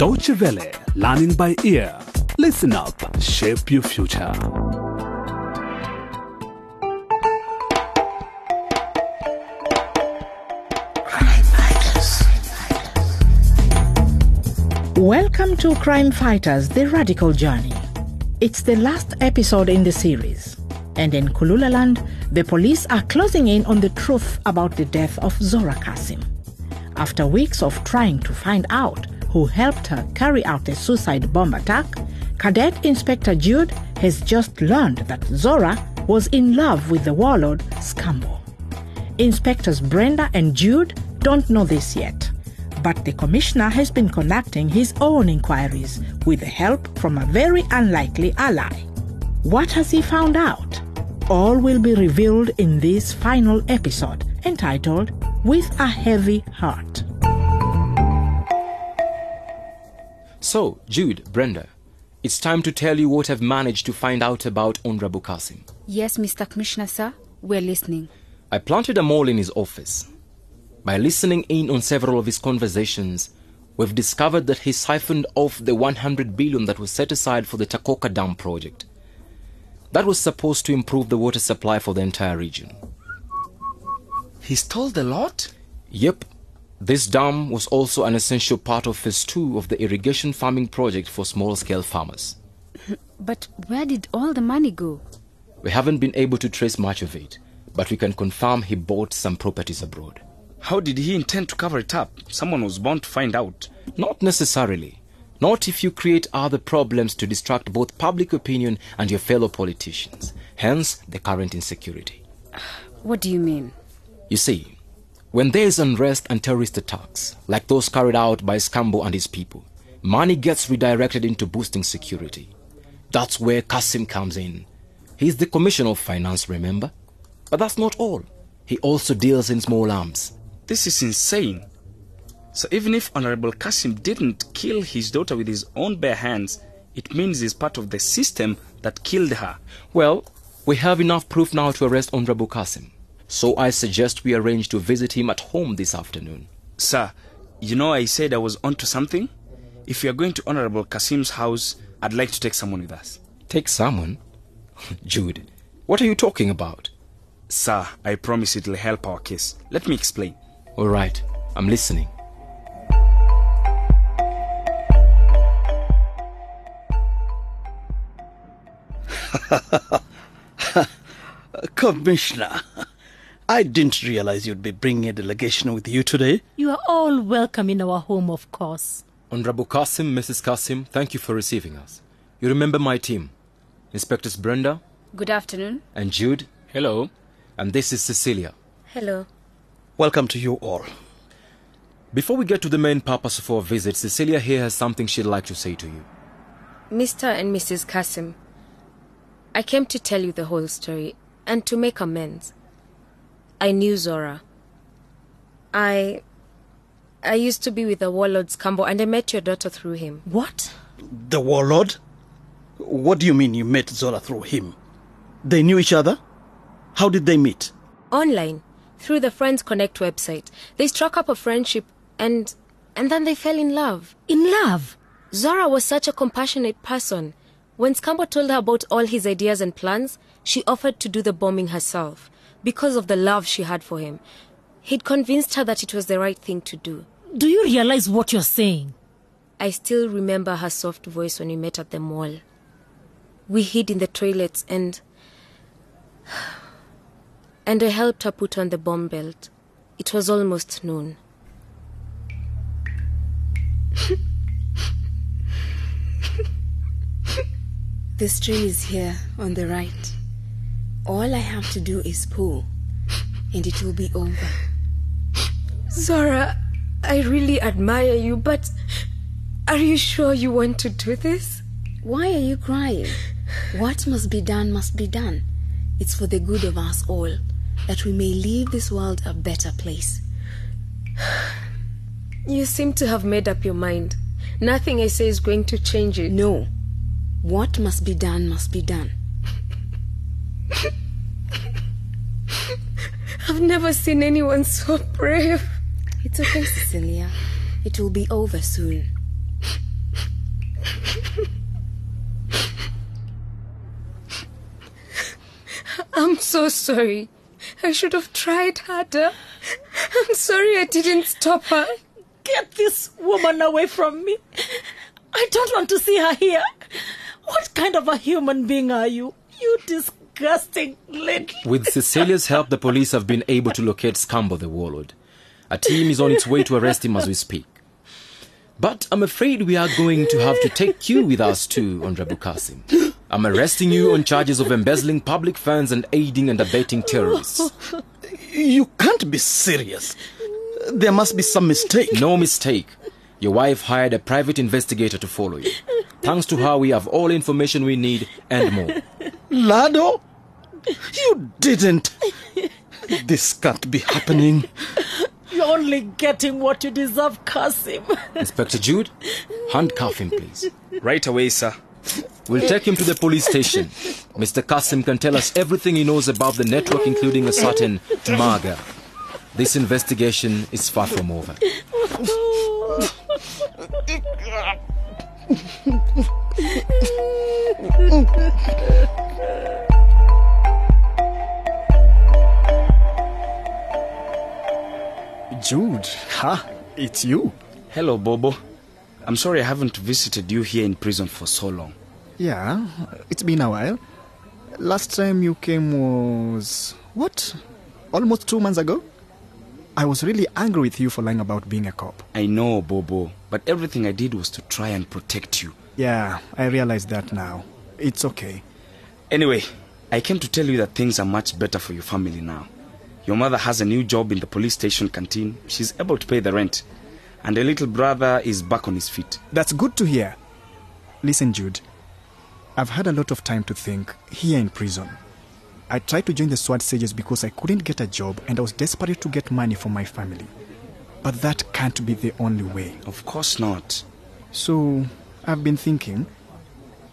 Deutsche Welle, learning by ear. Listen up, shape your future. Welcome to Crime Fighters The Radical Journey. It's the last episode in the series. And in Kululaland, the police are closing in on the truth about the death of Zorah Kassim. After weeks of trying to find out who helped her carry out the suicide bomb attack, Cadet Inspector Jude has just learned that Zorah was in love with the warlord Scambo. Inspectors Brenda and Jude don't know this yet, but the commissioner has been conducting his own inquiries with the help from a very unlikely ally. What has he found out? All will be revealed in this final episode entitled With a Heavy Heart. So, Jude, Brenda, it's time to tell you what I've managed to find out about Honorable Kassim. Yes, Mr. Commissioner, sir. We're listening. I planted a mole in his office. By listening in on several of his conversations, we've discovered that he siphoned off the 100 billion that was set aside for the Takoka Dam project. That was supposed to improve the water supply for the entire region. He stole the lot? Yep, this dam was also an essential part of phase 2 of the irrigation farming project for small scale farmers. But where did all the money go? We haven't been able to trace much of it, but we can confirm he bought some properties abroad. How did he intend to cover it up? Someone was bound to find out. Not necessarily. Not if you create other problems to distract both public opinion and your fellow politicians. Hence, the current insecurity. What do you mean? You see, when there is unrest and terrorist attacks, like those carried out by Scambo and his people, money gets redirected into boosting security. That's where Kassim comes in. He's the Commissioner of Finance, remember? But that's not all. He also deals in small arms. This is insane. So even if Honorable Kassim didn't kill his daughter with his own bare hands, it means he's part of the system that killed her. Well, we have enough proof now to arrest Honorable Kassim. So I suggest we arrange to visit him at home this afternoon. Sir, you know I said I was onto something? If we are going to Honorable Kassim's house, I'd like to take someone with us. Take someone? Jude, what are you talking about? Sir, I promise it'll help our case. Let me explain. All right, I'm listening. Commissioner, I didn't realize you'd be bringing a delegation with you today. You are all welcome in our home, of course. Honorable Kassim, Mrs. Kassim, thank you for receiving us. You remember my team Inspectors Brenda Good afternoon. and Jude, Hello. and this is Cecilia. Hello. Welcome to you all. Before we get to the main purpose of our visit, Cecilia here has something she'd like to say to you. Mr. and Mrs. Kassim, I came to tell you the whole story and to make amends. I knew Zorah. I. I used to be with the warlord Scambo and I met your daughter through him. What? The warlord? What do you mean you met Zorah through him? They knew each other? How did they meet? Online, through the Friends Connect website. They struck up a friendship and. and then they fell in love. In love? Zorah was such a compassionate person. When Scambo told her about all his ideas and plans, she offered to do the bombing herself because of the love she had for him. He'd convinced her that it was the right thing to do. Do you realize what you're saying? I still remember her soft voice when we met at the mall. We hid in the toilets and. And I helped her put on the bomb belt. It was almost noon. The string is here on the right. All I have to do is pull, and it will be over. Zorah, I really admire you, but are you sure you want to do this? Why are you crying? What must be done must be done. It's for the good of us all, that we may leave this world a better place. You seem to have made up your mind. Nothing I say is going to change it. No. What must be done must be done. I've never seen anyone so brave. It's okay, Cecilia. It will be over soon. I'm so sorry. I should have tried harder. I'm sorry I didn't stop her. Get this woman away from me. I don't want to see her here. What kind of a human being are you? You disgust disgusting little. With Cecilia's help, the police have been able to locate Scambo the warlord. A team is on its way to arrest him as we speak. But I'm afraid we are going to have to take you with us too, Honorable Kassim. I'm arresting you on charges of embezzling public funds and aiding and abetting terrorists. You can't be serious. There must be some mistake. No mistake. Your wife hired a private investigator to follow you. Thanks to her, we have all information we need and more. Lado? You didn't. This can't be happening. You're only getting what you deserve, Kassim. Inspector Jude, handcuff him, please. Right away, sir. We'll take him to the police station. Mr. Kassim can tell us everything he knows about the network, including a certain Maga. This investigation is far from over. it's you. Hello, Bobo. I'm sorry I haven't visited you here in prison for so long. Yeah, it's been a while. Last time you came was. what? Almost two months ago? I was really angry with you for lying about being a cop. I know, Bobo, but everything I did was to try and protect you. Yeah, I realize that now. It's okay. Anyway, I came to tell you that things are much better for your family now. Your mother has a new job in the police station canteen. She's able to pay the rent. And your little brother is back on his feet. That's good to hear. Listen, Jude. I've had a lot of time to think here in prison. I tried to join the SWAT Sages because I couldn't get a job and I was desperate to get money for my family. But that can't be the only way. Of course not. So, I've been thinking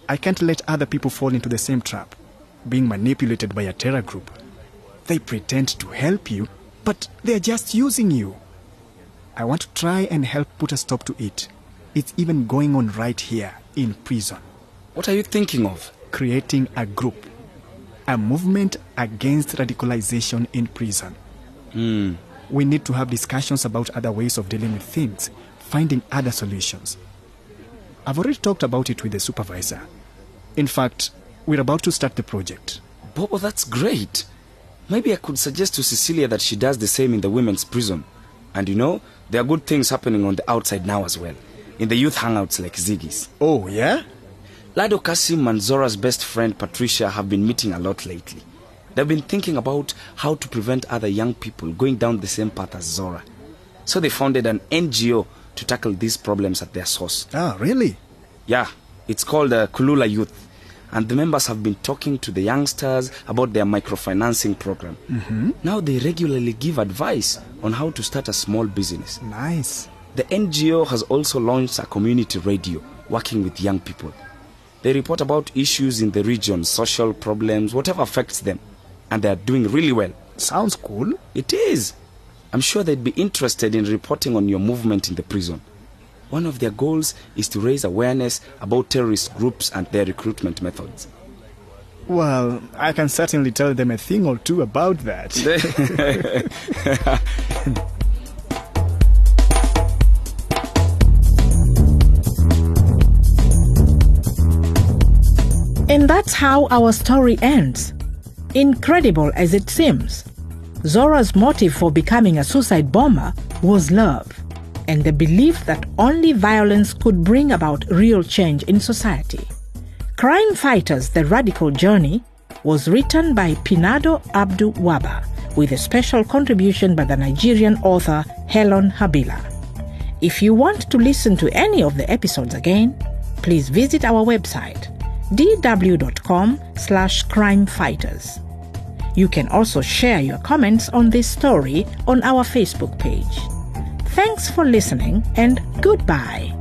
I can't let other people fall into the same trap, being manipulated by a terror group. They pretend to help you, but they're just using you. I want to try and help put a stop to it. It's even going on right here in prison. What are you thinking of? Creating a group, a movement against radicalization in prison. Hmm. We need to have discussions about other ways of dealing with things, finding other solutions. I've already talked about it with the supervisor. In fact, we're about to start the project. Bobo, that's great. Maybe I could suggest to Cecilia that she does the same in the women's prison. And you know, there are good things happening on the outside now as well. In the youth hangouts like Ziggy's. Oh, yeah? Lado Kassim and Zorah's best friend Patricia have been meeting a lot lately. They've been thinking about how to prevent other young people going down the same path as Zorah. So they founded an NGO to tackle these problems at their source. Ah, really? Yeah, it's called uh, Kulula Youth. And the members have been talking to the youngsters about their microfinancing program. Mm-hmm. Now they regularly give advice on how to start a small business. Nice. The NGO has also launched a community radio working with young people. They report about issues in the region, social problems, whatever affects them. And they are doing really well. Sounds cool. It is. I'm sure they'd be interested in reporting on your movement in the prison. One of their goals is to raise awareness about terrorist groups and their recruitment methods. Well, I can certainly tell them a thing or two about that. And that's how our story ends. Incredible as it seems, Zorah's motive for becoming a suicide bomber was love and the belief that only violence could bring about real change in society. Crime Fighters The Radical Journey was written by Pinado Abdu Waba with a special contribution by the Nigerian author Helon Habila. If you want to listen to any of the episodes again, please visit our website dw.com slash crime fighters. You can also share your comments on this story on our Facebook page. Thanks for listening and goodbye.